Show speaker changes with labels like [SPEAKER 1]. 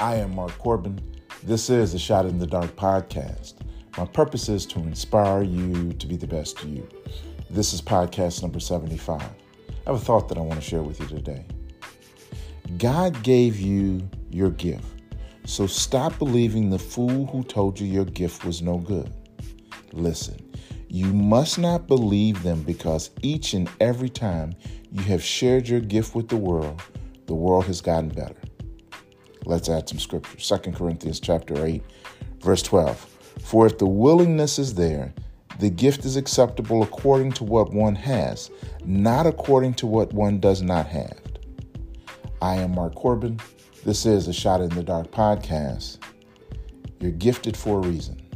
[SPEAKER 1] I am Mark Corbin. This is the Shot in the Dark podcast. My purpose is to inspire you to be the best you. This is podcast number 75. I have a thought that I want to share with you today. God gave you your gift, so stop believing the fool who told you your gift was no good. Listen, you must not believe them because each and every time you have shared your gift with the world, the world has gotten better. Let's add some scripture. 2 Corinthians chapter 8, verse 12. For if the willingness is there, the gift is acceptable according to what one has, not according to what one does not have. I am Mark Corbin. This is a Shot in the Dark podcast. You're gifted for a reason.